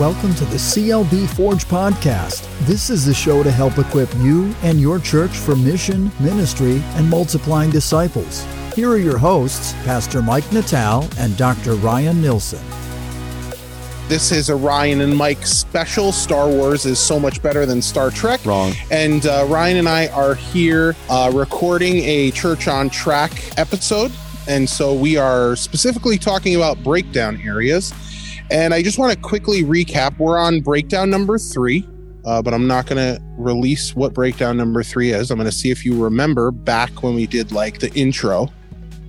Welcome to the CLB Forge podcast. This is the show to help equip you and your church for mission, ministry, and multiplying disciples. Here are your hosts, Pastor Mike Natal and Dr. Ryan Nilsson. This is a Ryan and Mike special. Star Wars is so much better than Star Trek. Wrong. And uh, Ryan and I are here uh, recording a Church on Track episode. And so we are specifically talking about breakdown areas. And I just want to quickly recap. We're on breakdown number three, uh, but I'm not going to release what breakdown number three is. I'm going to see if you remember back when we did like the intro.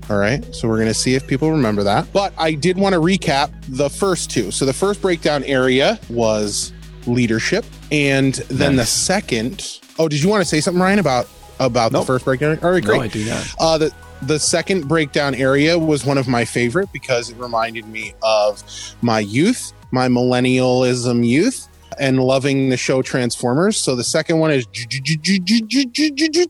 All right. So we're going to see if people remember that. But I did want to recap the first two. So the first breakdown area was leadership. And then nice. the second. Oh, did you want to say something, Ryan, about about nope. the first breakdown? All right, great. No, I do not. Uh, the the second breakdown area was one of my favorite because it reminded me of my youth, my millennialism youth, and loving the show Transformers. So the second one is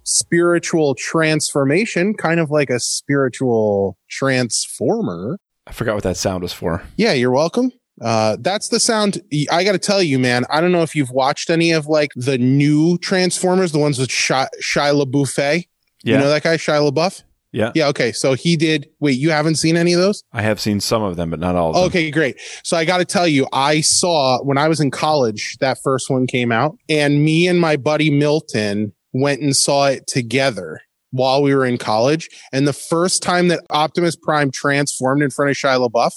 spiritual transformation, kind of like a spiritual transformer. I forgot what that sound was for. Yeah, you're welcome. Uh, that's the sound. I got to tell you, man. I don't know if you've watched any of like the new Transformers, the ones with Shia, Shia LaBeouf. Yeah. You know that guy, Shia LaBeouf? Yeah. Yeah. Okay. So he did. Wait, you haven't seen any of those? I have seen some of them, but not all of them. Okay, great. So I got to tell you, I saw when I was in college, that first one came out, and me and my buddy Milton went and saw it together while we were in college. And the first time that Optimus Prime transformed in front of Shia LaBeouf,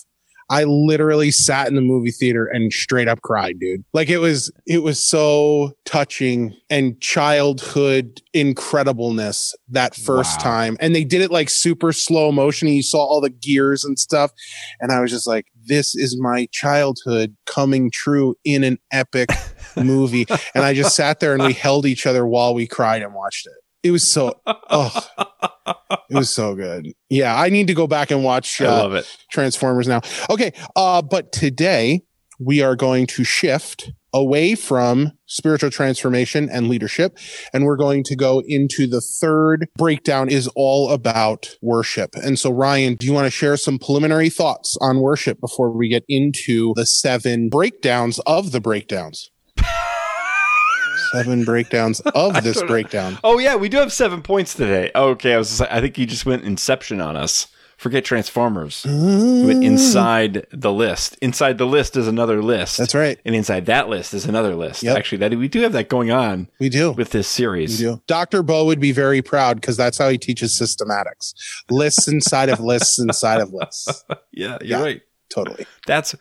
I literally sat in the movie theater and straight up cried, dude. Like it was, it was so touching and childhood incredibleness that first wow. time. And they did it like super slow motion. You saw all the gears and stuff. And I was just like, this is my childhood coming true in an epic movie. and I just sat there and we held each other while we cried and watched it. It was so, oh, it was so good. Yeah, I need to go back and watch. Uh, I love it. Transformers now. Okay, uh, but today we are going to shift away from spiritual transformation and leadership. And we're going to go into the third breakdown is all about worship. And so, Ryan, do you want to share some preliminary thoughts on worship before we get into the seven breakdowns of the breakdowns? Seven breakdowns of this breakdown. Oh yeah, we do have seven points today. Okay, I was. I think you just went Inception on us. Forget Transformers. went mm. inside the list. Inside the list is another list. That's right. And inside that list is another list. Yep. Actually, that we do have that going on. We do with this series. We do. Dr. Bo would be very proud because that's how he teaches systematics. Lists inside of lists inside of lists. yeah, you're yeah, right. Totally. That's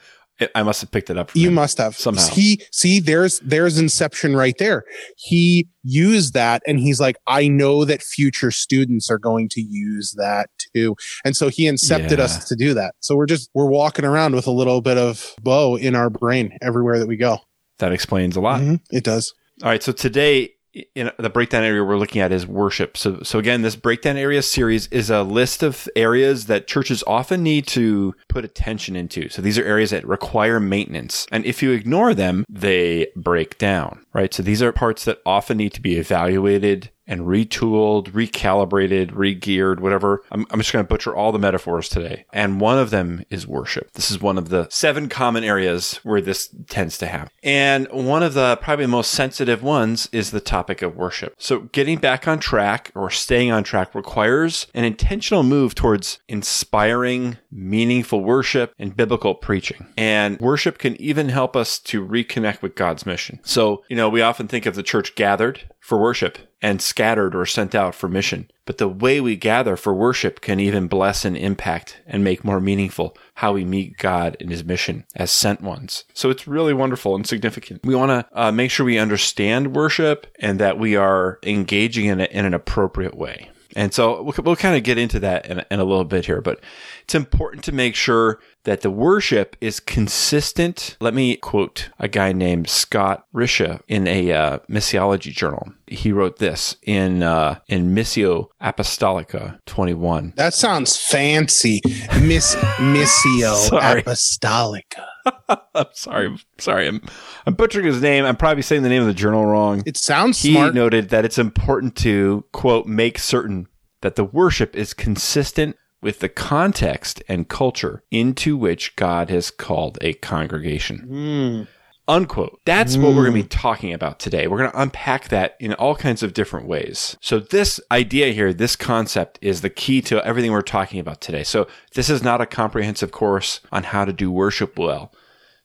I must have picked it up. you him. must have somehow. He see there's there's Inception right there. He used that, and he's like, I know that future students are going to use that too, and so he incepted yeah. us to do that. So we're just we're walking around with a little bit of bow in our brain everywhere that we go. That explains a lot. Mm-hmm. It does. All right. So today in the breakdown area we're looking at is worship. So, so again, this breakdown area series is a list of areas that churches often need to put attention into. So these are areas that require maintenance. And if you ignore them, they break down, right? So these are parts that often need to be evaluated and retooled, recalibrated, regeared, whatever. I'm, I'm just going to butcher all the metaphors today. And one of them is worship. This is one of the seven common areas where this tends to happen. And one of the probably most sensitive ones is the topic of worship. So getting back on track or staying on track requires an intentional move towards inspiring, meaningful worship and biblical preaching. And worship can even help us to reconnect with God's mission. So, you know, we often think of the church gathered for worship and scattered or sent out for mission. But the way we gather for worship can even bless and impact and make more meaningful how we meet God in his mission as sent ones. So it's really wonderful and significant. We want to uh, make sure we understand worship and that we are engaging in it in an appropriate way. And so we'll, we'll kind of get into that in, in a little bit here, but it's important to make sure that the worship is consistent. Let me quote a guy named Scott Risha in a uh, missiology journal. He wrote this in uh, in Missio Apostolica 21. That sounds fancy. Miss Missio Apostolica. I'm sorry. I'm sorry. I'm, I'm butchering his name. I'm probably saying the name of the journal wrong. It sounds he smart. noted that it's important to, quote, make certain that the worship is consistent with the context and culture into which God has called a congregation. Mm. Unquote. That's what we're going to be talking about today. We're going to unpack that in all kinds of different ways. So this idea here, this concept is the key to everything we're talking about today. So this is not a comprehensive course on how to do worship well.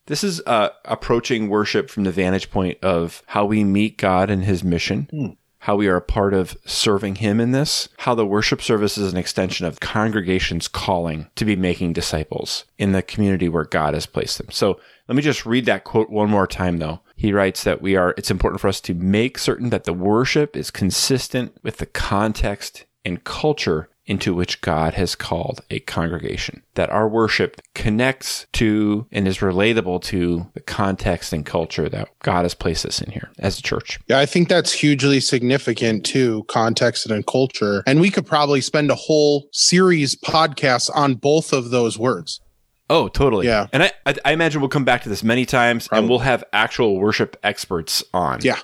This is uh, approaching worship from the vantage point of how we meet God and his mission. How we are a part of serving Him in this, how the worship service is an extension of congregation's calling to be making disciples in the community where God has placed them. So let me just read that quote one more time though. He writes that we are, it's important for us to make certain that the worship is consistent with the context and culture into which God has called a congregation. That our worship connects to and is relatable to the context and culture that God has placed us in here as a church. Yeah, I think that's hugely significant too, context and culture. And we could probably spend a whole series podcast on both of those words. Oh, totally. Yeah. And I, I, I imagine we'll come back to this many times Probably. and we'll have actual worship experts on. Yeah.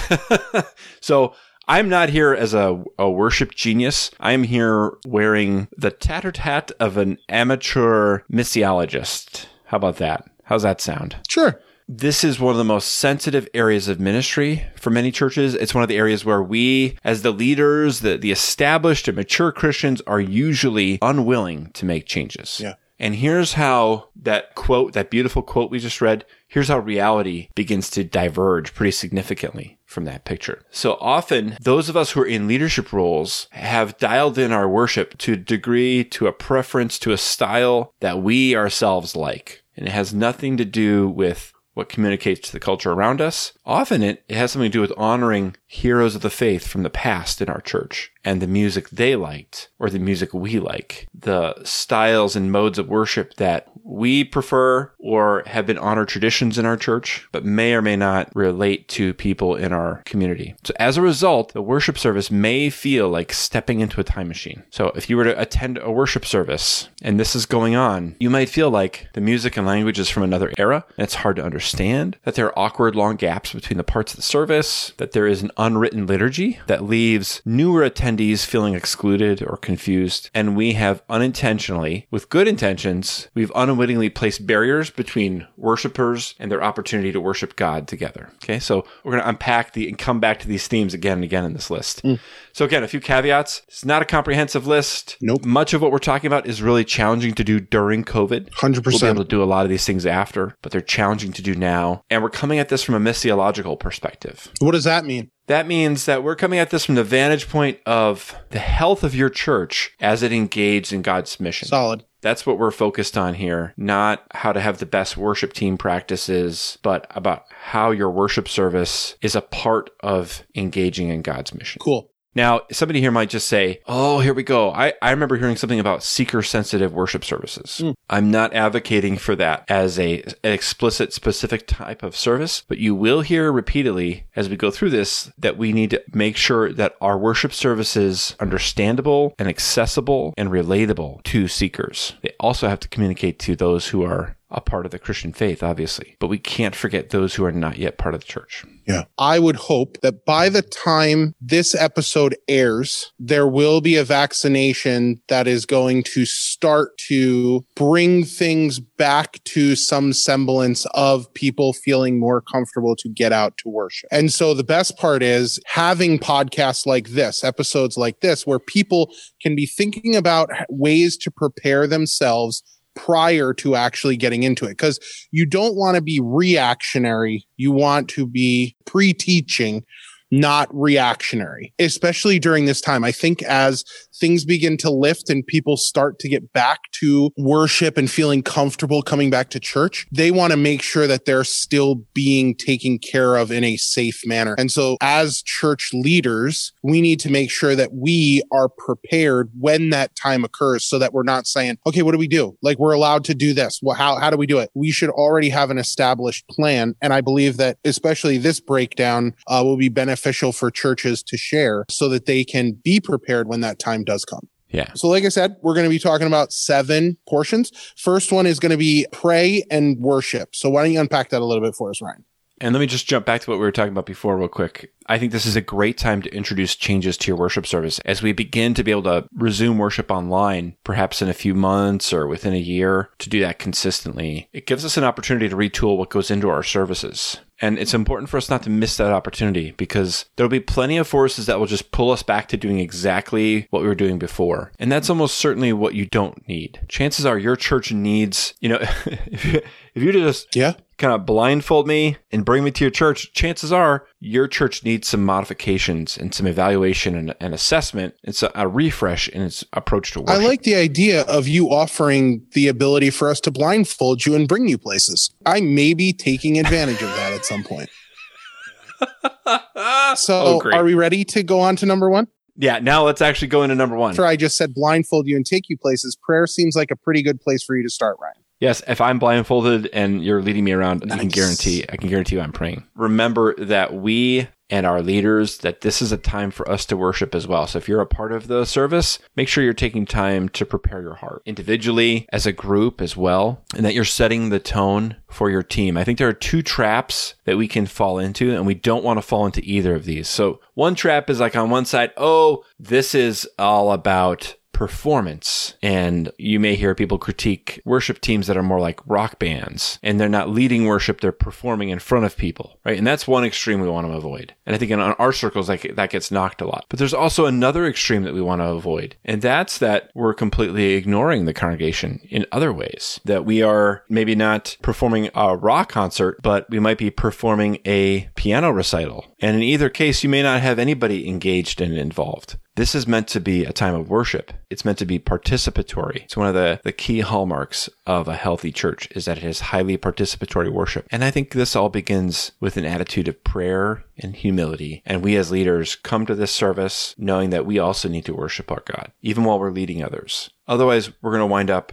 so I'm not here as a, a worship genius. I'm here wearing the tattered hat of an amateur missiologist. How about that? How's that sound? Sure. This is one of the most sensitive areas of ministry for many churches. It's one of the areas where we, as the leaders, the, the established and mature Christians, are usually unwilling to make changes. Yeah. And here's how that quote, that beautiful quote we just read, here's how reality begins to diverge pretty significantly from that picture. So often, those of us who are in leadership roles have dialed in our worship to a degree, to a preference, to a style that we ourselves like. And it has nothing to do with what communicates to the culture around us. Often it, it has something to do with honoring heroes of the faith from the past in our church and the music they liked or the music we like, the styles and modes of worship that we prefer or have been honored traditions in our church, but may or may not relate to people in our community. So as a result, the worship service may feel like stepping into a time machine. So if you were to attend a worship service and this is going on, you might feel like the music and language is from another era and it's hard to understand, that there are awkward long gaps between the parts of the service, that there is an unwritten liturgy that leaves newer attendees feeling excluded or confused. And we have unintentionally, with good intentions, we've unwittingly place barriers between worshipers and their opportunity to worship God together. Okay. So we're going to unpack the and come back to these themes again and again in this list. Mm. So again, a few caveats. It's not a comprehensive list. Nope. Much of what we're talking about is really challenging to do during COVID. 100%. We'll be able to do a lot of these things after, but they're challenging to do now. And we're coming at this from a missiological perspective. What does that mean? That means that we're coming at this from the vantage point of the health of your church as it engaged in God's mission. Solid. That's what we're focused on here, not how to have the best worship team practices, but about how your worship service is a part of engaging in God's mission. Cool. Now, somebody here might just say, Oh, here we go. I, I remember hearing something about seeker sensitive worship services. Hmm. I'm not advocating for that as a, an explicit, specific type of service, but you will hear repeatedly as we go through this that we need to make sure that our worship services understandable and accessible and relatable to seekers. They also have to communicate to those who are a part of the Christian faith, obviously, but we can't forget those who are not yet part of the church. Yeah. I would hope that by the time this episode airs, there will be a vaccination that is going to start to bring things back to some semblance of people feeling more comfortable to get out to worship. And so the best part is having podcasts like this, episodes like this, where people can be thinking about ways to prepare themselves prior to actually getting into it because you don't want to be reactionary. You want to be pre teaching, not reactionary, especially during this time. I think as things begin to lift and people start to get back to worship and feeling comfortable coming back to church, they want to make sure that they're still being taken care of in a safe manner. And so as church leaders, we need to make sure that we are prepared when that time occurs so that we're not saying, okay, what do we do? Like we're allowed to do this. Well, how, how do we do it? We should already have an established plan. And I believe that especially this breakdown uh, will be beneficial for churches to share so that they can be prepared when that time does come. Yeah. So, like I said, we're going to be talking about seven portions. First one is going to be pray and worship. So, why don't you unpack that a little bit for us, Ryan? And let me just jump back to what we were talking about before, real quick. I think this is a great time to introduce changes to your worship service as we begin to be able to resume worship online, perhaps in a few months or within a year, to do that consistently. It gives us an opportunity to retool what goes into our services. And it's important for us not to miss that opportunity because there'll be plenty of forces that will just pull us back to doing exactly what we were doing before. And that's almost certainly what you don't need. Chances are your church needs, you know, if you, just Yeah. kind of blindfold me and bring me to your church, chances are your church needs some modifications and some evaluation and, and assessment. It's a, a refresh in its approach to work. I like the idea of you offering the ability for us to blindfold you and bring you places. I may be taking advantage of that at some point. So, Oh, are we ready to go on to number one? yeah, now let's actually go into number one. After I just said blindfold you and take you places, prayer seems like a pretty good place for you to start, Ryan. Yes, if I'm blindfolded and you're leading me around, I can guarantee I can guarantee you I'm praying. Remember that we and our leaders that this is a time for us to worship as well. So if you're a part of the service, make sure you're taking time to prepare your heart individually as a group as well and that you're setting the tone for your team. I think there are two traps that we can fall into and we don't want to fall into either of these. So one trap is like on one side, oh, this is all about performance. And you may hear people critique worship teams that are more like rock bands and they're not leading worship, they're performing in front of people, right? And that's one extreme we want to avoid. And I think in our circles, like that gets knocked a lot. But there's also another extreme that we want to avoid. And that's that we're completely ignoring the congregation in other ways. That we are maybe not performing a rock concert, but we might be performing a piano recital. And in either case, you may not have anybody engaged and involved. This is meant to be a time of worship. It's meant to be participatory. It's one of the, the key hallmarks of a healthy church is that it is highly participatory worship. And I think this all begins with an attitude of prayer and humility. And we as leaders come to this service knowing that we also need to worship our God, even while we're leading others. Otherwise, we're going to wind up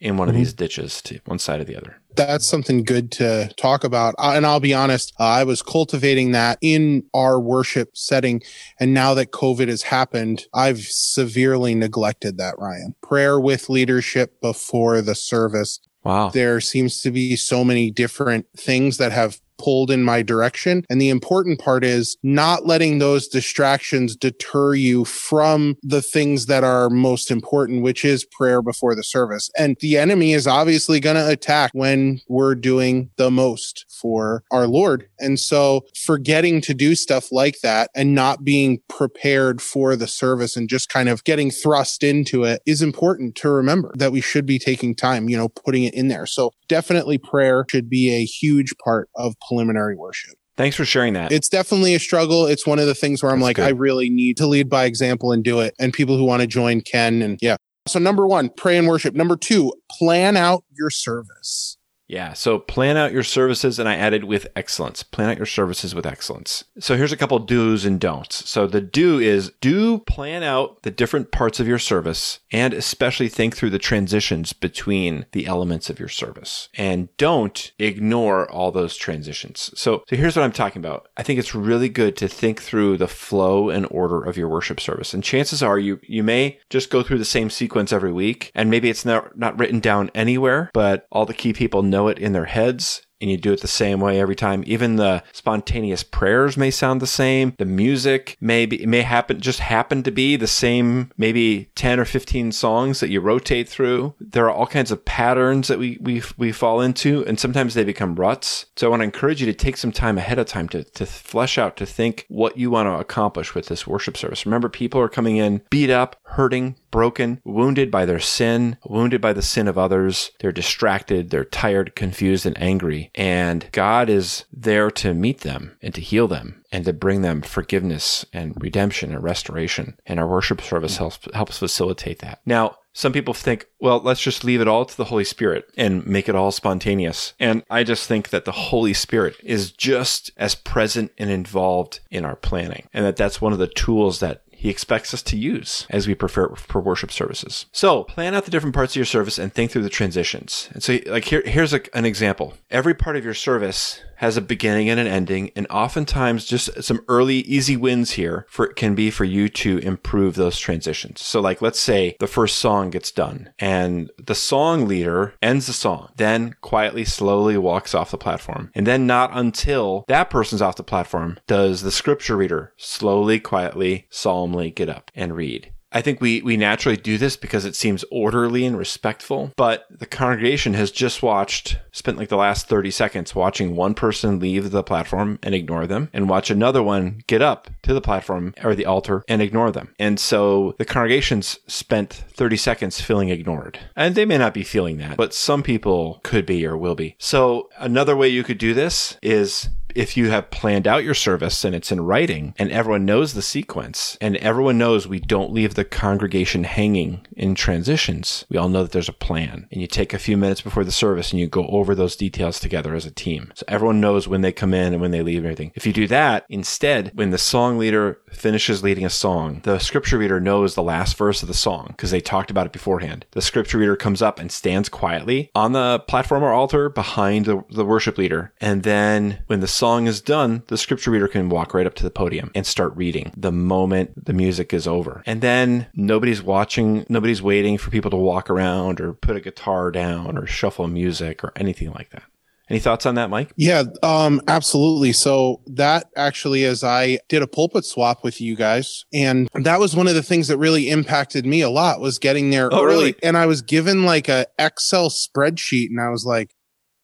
in one of these ditches to one side or the other. That's something good to talk about. Uh, and I'll be honest, uh, I was cultivating that in our worship setting. And now that COVID has happened, I've severely neglected that, Ryan. Prayer with leadership before the service. Wow. There seems to be so many different things that have pulled in my direction. And the important part is not letting those distractions deter you from the things that are most important, which is prayer before the service. And the enemy is obviously going to attack when we're doing the most for our Lord. And so forgetting to do stuff like that and not being prepared for the service and just kind of getting thrust into it is important to remember that we should be taking time, you know, putting it in there. So definitely prayer should be a huge part of preliminary worship. Thanks for sharing that. It's definitely a struggle. It's one of the things where I'm That's like, good. I really need to lead by example and do it. And people who want to join can. And yeah. So number one, pray and worship. Number two, plan out your service. Yeah. So plan out your services, and I added with excellence. Plan out your services with excellence. So here's a couple do's and don'ts. So the do is do plan out the different parts of your service and especially think through the transitions between the elements of your service. And don't ignore all those transitions. So, so here's what I'm talking about. I think it's really good to think through the flow and order of your worship service. And chances are you, you may just go through the same sequence every week and maybe it's not, not written down anywhere, but all the key people know it in their heads and you do it the same way every time. Even the spontaneous prayers may sound the same. The music may be, may happen, just happen to be the same, maybe 10 or 15 songs that you rotate through. There are all kinds of patterns that we, we, we fall into and sometimes they become ruts. So I want to encourage you to take some time ahead of time to, to flesh out, to think what you want to accomplish with this worship service. Remember, people are coming in beat up, hurting, broken, wounded by their sin, wounded by the sin of others. They're distracted, they're tired, confused, and angry. And God is there to meet them and to heal them and to bring them forgiveness and redemption and restoration. And our worship service helps, helps facilitate that. Now, some people think, well, let's just leave it all to the Holy Spirit and make it all spontaneous. And I just think that the Holy Spirit is just as present and involved in our planning. And that that's one of the tools that he expects us to use as we prepare for worship services. So plan out the different parts of your service and think through the transitions. And so, like here, here's a, an example. Every part of your service has a beginning and an ending, and oftentimes just some early easy wins here for it can be for you to improve those transitions. So like let's say the first song gets done and the song leader ends the song, then quietly slowly walks off the platform. And then not until that person's off the platform does the scripture reader slowly, quietly, solemnly get up and read. I think we, we naturally do this because it seems orderly and respectful, but the congregation has just watched, spent like the last 30 seconds watching one person leave the platform and ignore them and watch another one get up to the platform or the altar and ignore them. And so the congregation's spent 30 seconds feeling ignored. And they may not be feeling that, but some people could be or will be. So another way you could do this is if you have planned out your service and it's in writing and everyone knows the sequence and everyone knows we don't leave the congregation hanging in transitions, we all know that there's a plan. And you take a few minutes before the service and you go over those details together as a team. So everyone knows when they come in and when they leave and everything. If you do that, instead, when the song leader finishes leading a song, the scripture reader knows the last verse of the song because they talked about it beforehand. The scripture reader comes up and stands quietly on the platform or altar behind the, the worship leader. And then when the song song is done, the scripture reader can walk right up to the podium and start reading the moment the music is over. And then nobody's watching, nobody's waiting for people to walk around or put a guitar down or shuffle music or anything like that. Any thoughts on that, Mike? Yeah, um, absolutely. So that actually, as I did a pulpit swap with you guys, and that was one of the things that really impacted me a lot was getting there Oh, early. really? And I was given like a Excel spreadsheet, and I was like,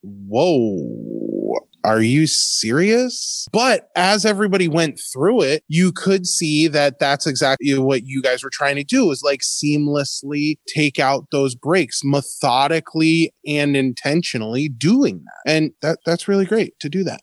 "Whoa." Are you serious? But as everybody went through it, you could see that that's exactly what you guys were trying to do is like seamlessly take out those breaks methodically and intentionally doing that. And that that's really great to do that.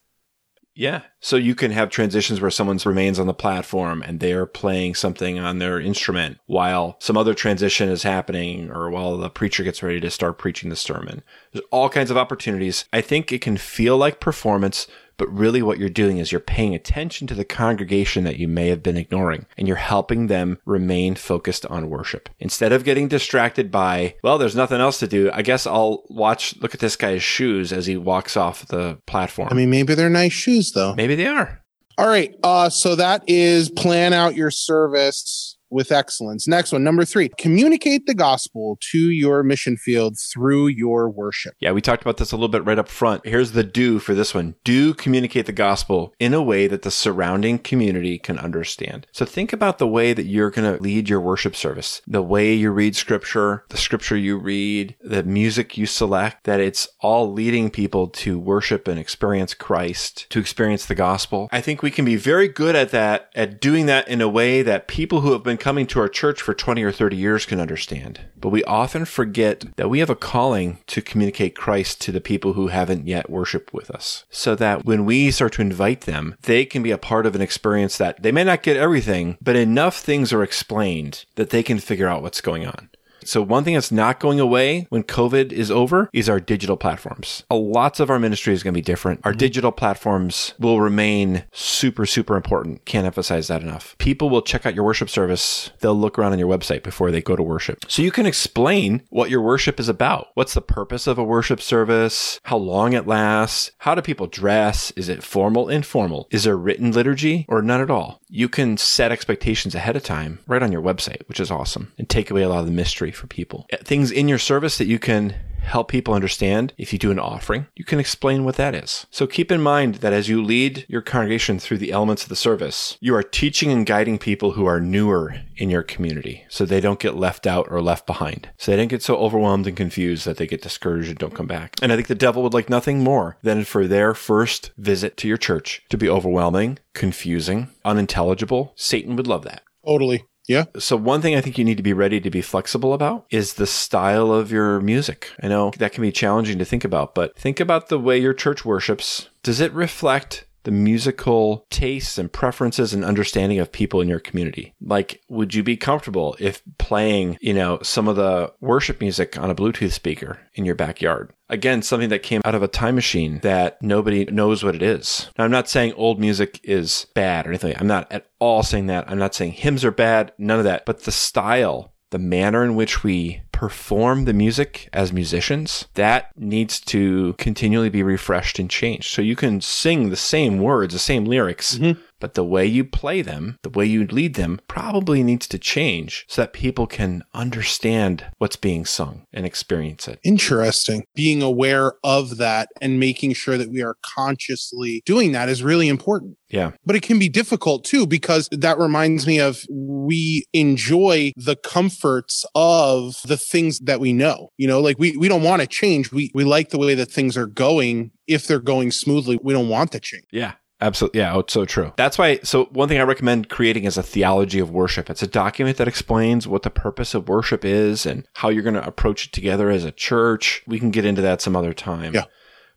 Yeah. So you can have transitions where someone remains on the platform and they're playing something on their instrument while some other transition is happening or while the preacher gets ready to start preaching the sermon. There's all kinds of opportunities. I think it can feel like performance, but really what you're doing is you're paying attention to the congregation that you may have been ignoring and you're helping them remain focused on worship. Instead of getting distracted by, well, there's nothing else to do. I guess I'll watch, look at this guy's shoes as he walks off the platform. I mean, maybe they're nice shoes though. maybe they are. All right. Uh, so that is plan out your service with excellence. Next one, number three, communicate the gospel to your mission field through your worship. Yeah, we talked about this a little bit right up front. Here's the do for this one. Do communicate the gospel in a way that the surrounding community can understand. So think about the way that you're going to lead your worship service, the way you read scripture, the scripture you read, the music you select, that it's all leading people to worship and experience Christ, to experience the gospel. I think we can be very good at that, at doing that in a way that people who have been coming to our church for 20 or 30 years can understand. But we often forget that we have a calling to communicate Christ to the people who haven't yet worshiped with us. So that when we start to invite them, they can be a part of an experience that they may not get everything, but enough things are explained that they can figure out what's going on. So one thing that's not going away when COVID is over is our digital platforms. A lots of our ministry is going to be different. Our mm-hmm. digital platforms will remain super, super important. Can't emphasize that enough. People will check out your worship service. They'll look around on your website before they go to worship. So you can explain what your worship is about. What's the purpose of a worship service? How long it lasts? How do people dress? Is it formal, informal? Is there written liturgy or none at all? You can set expectations ahead of time right on your website, which is awesome and take away a lot of the mystery for people. Uh, Things in your service that you can help people understand. If you do an offering, you can explain what that is. So keep in mind that as you lead your congregation through the elements of the service, you are teaching and guiding people who are newer in your community so they don't get left out or left behind. So they don't get so overwhelmed and confused that they get discouraged and don't come back. And I think the devil would like nothing more than for their first visit to your church to be overwhelming, confusing, unintelligible. Satan would love that. Totally. Yeah. So one thing I think you need to be ready to be flexible about is the style of your music. I know that can be challenging to think about, but think about the way your church worships. Does it reflect the musical tastes and preferences and understanding of people in your community? Like, would you be comfortable if playing, you know, some of the worship music on a Bluetooth speaker in your backyard? Again, something that came out of a time machine that nobody knows what it is. Now, I'm not saying old music is bad or anything. I'm not at all saying that. I'm not saying hymns are bad, none of that. But the style, the manner in which we perform the music as musicians, that needs to continually be refreshed and changed. So you can sing the same words, the same lyrics, mm-hmm. but the way you play them, the way you lead them probably needs to change so that people can understand what's being sung and experience it. Interesting. Being aware of that and making sure that we are consciously doing that is really important. Yeah. But it can be difficult too, because that reminds me of we enjoy the comforts of the things that we know. You know, like we, we don't want to change. We, we like the way that things are going. If they're going smoothly, we don't want to change. Yeah. Absolutely. Yeah, it's so true. That's why. So, one thing I recommend creating is a theology of worship. It's a document that explains what the purpose of worship is and how you're going to approach it together as a church. We can get into that some other time. Yeah.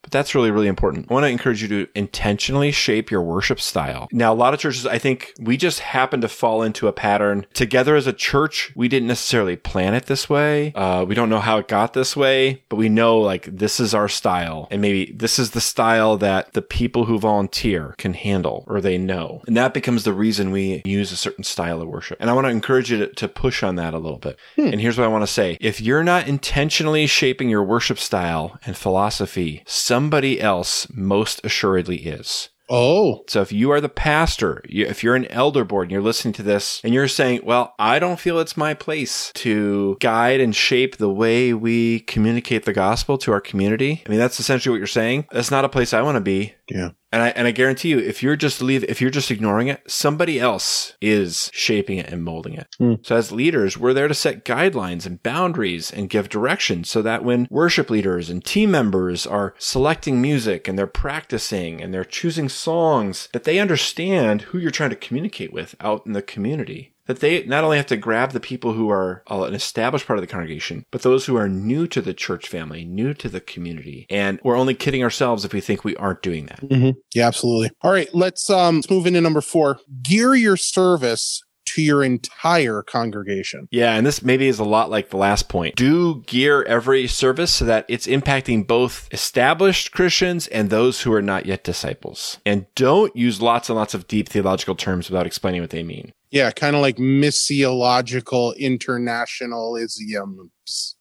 But that's really, really important. I want to encourage you to intentionally shape your worship style. Now, a lot of churches, I think we just happen to fall into a pattern together as a church. We didn't necessarily plan it this way. Uh, we don't know how it got this way, but we know like this is our style. And maybe this is the style that the people who volunteer can handle or they know. And that becomes the reason we use a certain style of worship. And I want to encourage you to, to push on that a little bit. And here's what I want to say. If you're not intentionally shaping your worship style and philosophy, somebody else most assuredly is. Oh, So if you are the pastor, you, if you're an elder board and you're listening to this and you're saying, well, I don't feel it's my place to guide and shape the way we communicate the gospel to our community. I mean, that's essentially what you're saying. That's not a place I want to be. yeah. And I, and I guarantee you, if you're just leave, if you're just ignoring it, somebody else is shaping it and molding it. Hmm. So as leaders, we're there to set guidelines and boundaries and give direction so that when worship leaders and team members are selecting music and they're practicing and they're choosing songs, that they understand who you're trying to communicate with out in the community that they not only have to grab the people who are uh, an established part of the congregation, but those who are new to the church family, new to the community. And we're only kidding ourselves if we think we aren't doing that. Mm-hmm. Yeah, absolutely. All right, let's um let's move into number four. Gear your service to your entire congregation. Yeah, and this maybe is a lot like the last point. Do gear every service so that it's impacting both established Christians and those who are not yet disciples. And don't use lots and lots of deep theological terms without explaining what they mean. Yeah, kind of like missiological internationalism,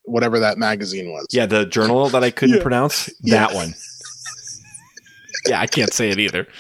whatever that magazine was. Yeah, the journal that I couldn't Yeah. pronounce, Yeah. that one. Yeah, I can't say it either.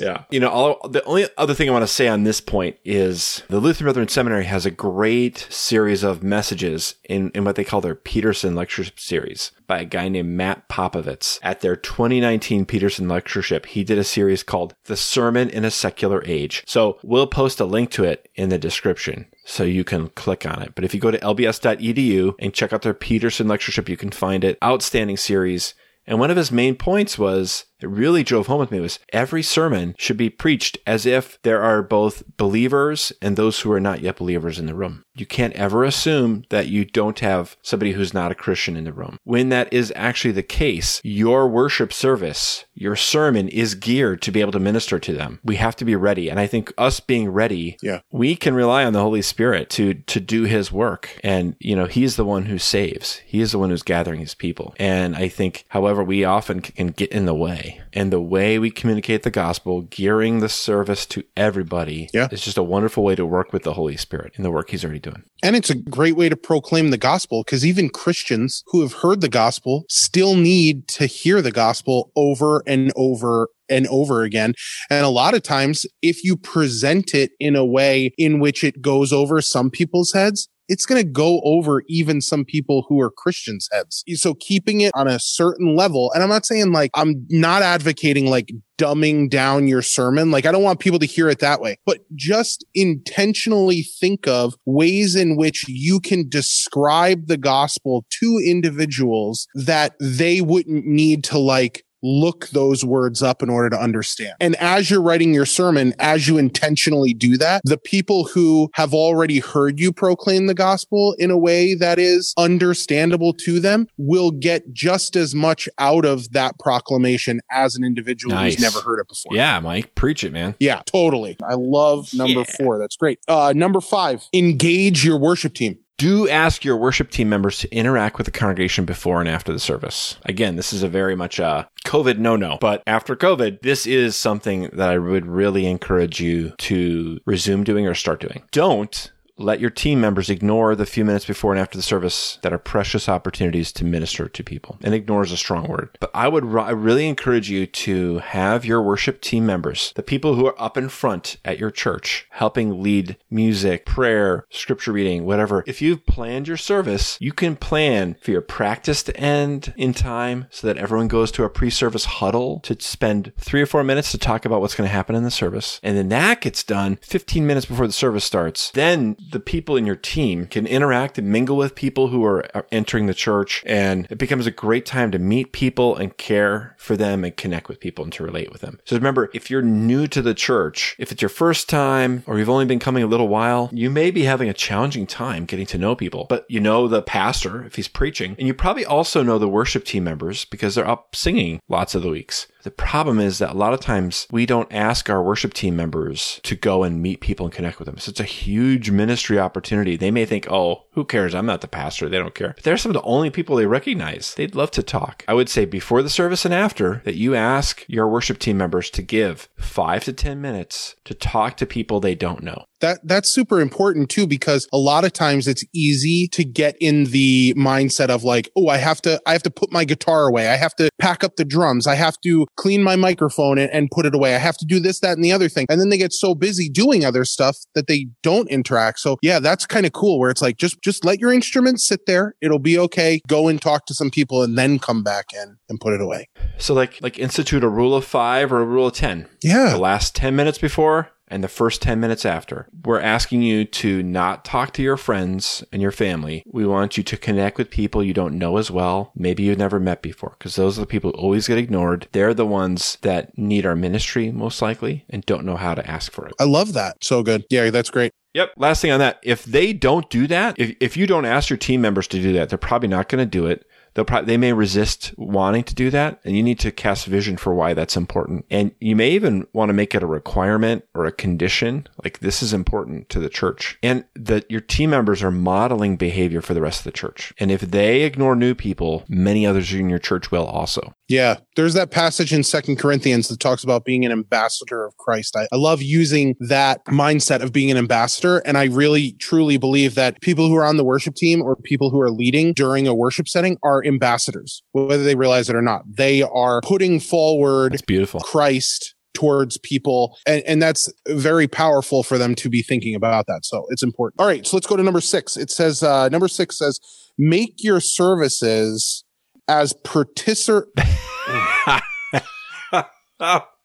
Yeah. You know, all, the only other thing I want to say on this point is the Lutheran Brethren Seminary has a great series of messages in, in what they call their Pedersen Lectureship Series by a guy named Matt Popovits. At their 2019 Pedersen Lectureship, he did a series called The Sermon in a Secular Age. So we'll post a link to it in the description so you can click on it. But if you go to lbs.edu and check out their Pedersen Lectureship, you can find it. Outstanding series. And one of his main points was, it really drove home with me was every sermon should be preached as if there are both believers and those who are not yet believers in the room. You can't ever assume that you don't have somebody who's not a Christian in the room. When that is actually the case, your worship service, your sermon is geared to be able to minister to them. We have to be ready. And I think us being ready, Yeah. we can rely on the Holy Spirit to, to do his work. And, you know, he's the one who saves. He is the one who's gathering his people. And I think, however, we often can get in the way. And the way we communicate the gospel, gearing the service to everybody, Yeah. is just a wonderful way to work with the Holy Spirit in the work he's already doing. And it's a great way to proclaim the gospel because even Christians who have heard the gospel still need to hear the gospel over and over and over again. And a lot of times, if you present it in a way in which it goes over some people's heads, it's going to go over even some people who are Christians' heads. So keeping it on a certain level, and I'm not saying like, I'm not advocating like dumbing down your sermon. Like, I don't want people to hear it that way, but just intentionally think of ways in which you can describe the gospel to individuals that they wouldn't need to like look those words up in order to understand. And as you're writing your sermon, as you intentionally do that, the people who have already heard you proclaim the gospel in a way that is understandable to them will get just as much out of that proclamation as an individual Nice. who's never heard it before. Yeah, Mike, preach it, man. Yeah, totally. I love number Yeah. four. That's great. Uh, number five, engage your worship team. Do ask your worship team members to interact with the congregation before and after the service. Again, this is a very much a COVID no no, but after COVID, this is something that I would really encourage you to resume doing or start doing. Don't let your team members ignore the few minutes before and after the service that are precious opportunities to minister to people. And ignore is a strong word. But I would I really encourage you to have your worship team members, the people who are up in front at your church, helping lead music, prayer, scripture reading, whatever. If you've planned your service, you can plan for your practice to end in time so that everyone goes to a pre-service huddle to spend three or four minutes to talk about what's going to happen in the service. And then that gets done 15 minutes before the service starts. Then the people in your team can interact and mingle with people who are entering the church. And it becomes a great time to meet people and care for them and connect with people and to relate with them. So remember, if you're new to the church, if it's your first time or you've only been coming a little while, you may be having a challenging time getting to know people. But you know the pastor if he's preaching, and you probably also know the worship team members because they're up singing lots of the weeks. The problem is that a lot of times we don't ask our worship team members to go and meet people and connect with them. So it's a huge ministry opportunity. They may think, oh, who cares? I'm not the pastor. They don't care. But they're some of the only people they recognize. They'd love to talk. I would say before the service and after that you ask your worship team members to give five to 10 minutes to talk to people they don't know that that's super important too because a lot of times it's easy to get in the mindset of like oh i have to i have to put my guitar away. I have to pack up the drums. I have to clean my microphone and, and put it away. I have to do this that and the other thing. And then they get so busy doing other stuff that they don't interact. So yeah that's kind of cool where it's like just just let your instruments sit there. It'll be okay. Go and talk to some people and then come back in and put it away. So like like institute a rule of five or a rule of ten? Yeah. The last 10 minutes before and the first 10 minutes after. We're asking you to not talk to your friends and your family. We want you to connect with people you don't know as well, maybe you've never met before, because those are the people who always get ignored. They're the ones that need our ministry most likely and don't know how to ask for it. I love that. So good. Yeah, that's great. Yep. Last thing on that. If they don't do that, if, if you don't ask your team members to do that, they're probably not going to do it they'll probably, they may resist wanting to do that. And you need to cast vision for why that's important. And you may even want to make it a requirement or a condition. Like this is important to the church and that your team members are modeling behavior for the rest of the church. And if they ignore new people, many others in your church will also. Yeah. There's that passage in Second Corinthians that talks about being an ambassador of Christ. I, I love using that mindset of being an ambassador. And I really truly believe that people who are on the worship team or people who are leading during a worship setting are ambassadors, whether they realize it or not. They are putting forward that's beautiful. Christ towards people. And, and that's very powerful for them to be thinking about that. So it's important. All right. So let's go to number six. It says, uh, number six says, make your services as participant.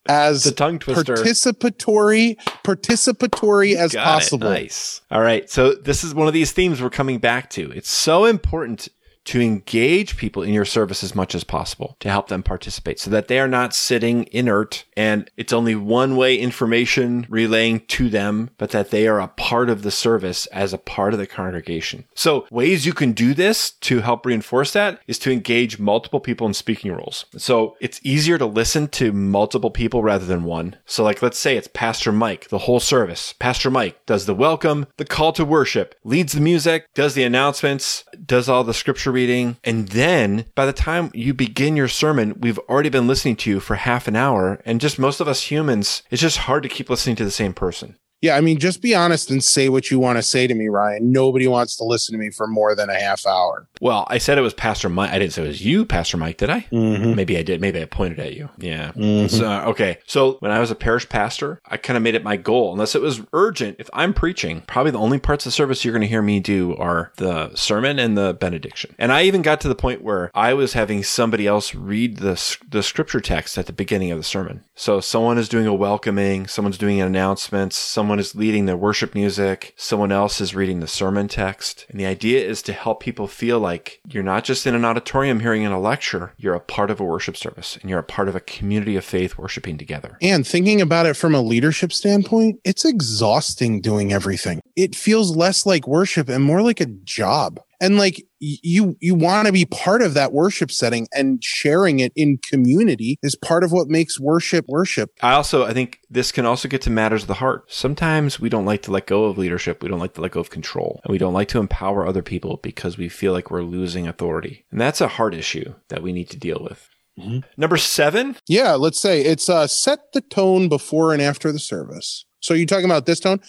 as the tongue twister. participatory participatory as Got possible. It. Nice. All right. So this is one of these themes we're coming back to. It's so important to engage people in your service as much as possible to help them participate so that they are not sitting inert and it's only one way information relaying to them, but that they are a part of the service as a part of the congregation. So ways you can do this to help reinforce that is to engage multiple people in speaking roles. So it's easier to listen to multiple people rather than one. So like, let's say it's Pastor Mike, the whole service. Pastor Mike does the welcome, the call to worship, leads the music, does the announcements, does all the scripture reading. And then by the time you begin your sermon, we've already been listening to you for half an hour. And just most of us humans, it's just hard to keep listening to the same person. Yeah, I mean, just be honest and say what you want to say to me, Ryan. Nobody wants to listen to me for more than a half hour. Well, I said it was Pastor Mike. I didn't say it was you, Pastor Mike, did I? Mm-hmm. Maybe I did. Maybe I pointed at you. Yeah. Mm-hmm. So, okay. So when I was a parish pastor, I kind of made it my goal, unless it was urgent. If I'm preaching, probably the only parts of the service you're going to hear me do are the sermon and the benediction. And I even got to the point where I was having somebody else read the, the scripture text at the beginning of the sermon. So someone is doing a welcoming, someone's doing announcements, someone is leading the worship music, someone else is reading the sermon text. And the idea is to help people feel like you're not just in an auditorium hearing in a lecture, you're a part of a worship service and you're a part of a community of faith worshiping together. And thinking about it from a leadership standpoint, it's exhausting doing everything. It feels less like worship and more like a job and like you you want to be part of that worship setting and sharing it in community is part of what makes worship worship. I also i think this can also get to matters of the heart. Sometimes we don't like to let go of leadership we don't like to let go of control and we don't like to empower other people because we feel like we're losing authority. And that's a heart issue that we need to deal with. Mm-hmm. number seven? Yeah let's say it's uh set the tone before and after the service. So you're talking about this tone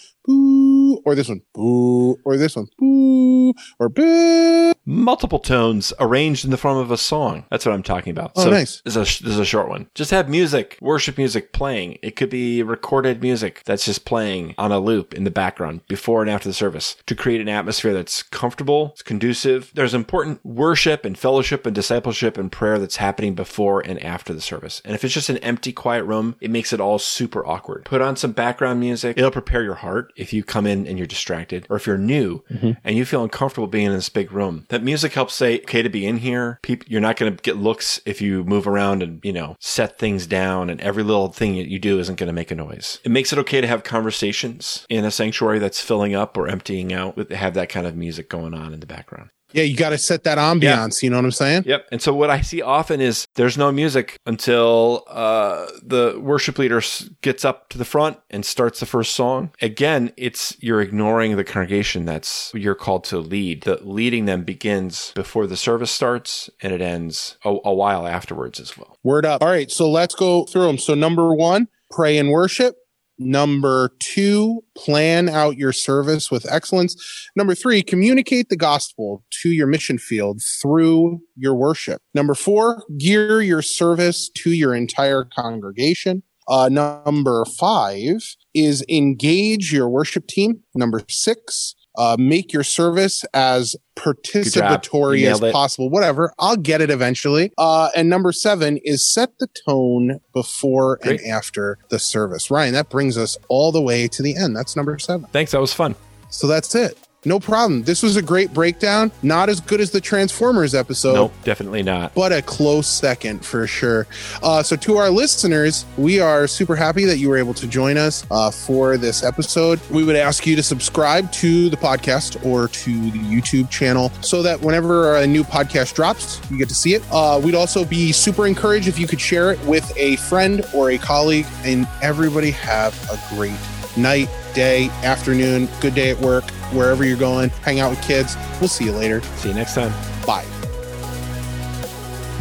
or this one, boo, or this one, boo, or boo. Multiple tones arranged in the form of a song. That's what I'm talking about. Oh, nice. This is, a, this is a short one. Just have music, worship music playing. It could be recorded music that's just playing on a loop in the background before and after the service to create an atmosphere that's comfortable, it's conducive. There's important worship and fellowship and discipleship and prayer that's happening before and after the service. And if it's just an empty, quiet room, it makes it all super awkward. Put on some background music. It'll prepare your heart if you come in and you're distracted or if you're new mm-hmm. and you feel uncomfortable being in this big room. That music helps say, okay, to be in here. People, you're not going to get looks if you move around and, you know, set things down and every little thing that you do isn't going to make a noise. It makes it okay to have conversations in a sanctuary that's filling up or emptying out with have that kind of music going on in the background. Yeah, you got to set that ambiance. You know what I'm saying? Yep. And so what I see often is there's no music until uh, the worship leader gets up to the front and starts the first song. Again, it's you're ignoring the congregation that's you're called to lead. The leading them begins before the service starts and it ends a, a while afterwards as well. Word up. All right, so let's go through them. So number one, pray and worship. Number two, plan out your service with excellence. Number three, communicate the gospel to your mission field through your worship. Number four, gear your service to your entire congregation. Uh, number five is engage your worship team. Number six, uh, make your service as participatory as it. possible. Whatever. I'll get it eventually. Uh, and number seven is set the tone before Great. and after the service. Ryan, that brings us all the way to the end. That's number seven. Thanks. That was fun. So that's it. No problem. This was a great breakdown. Not as good as the Transformers episode nope, definitely not. but a close second for sure. Uh, so, to our listeners, we are super happy that you were able to join us uh, for this episode. We would ask you to subscribe to the podcast or to the YouTube channel so that whenever a new podcast drops, you get to see it. Uh, we'd also be super encouraged if you could share it with a friend or a colleague, and everybody have a great night, day, afternoon, good day at work, wherever you're going. Hang out with kids. We'll see you later. See you next time. Bye.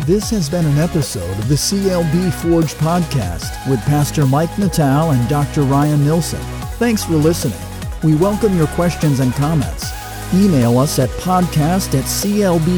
This has been an episode of the CLB Forge podcast with Pastor Mike Natal and Dr. Ryan Nilsson. Thanks for listening. We welcome your questions and comments. Email us at podcast at clbforge.org.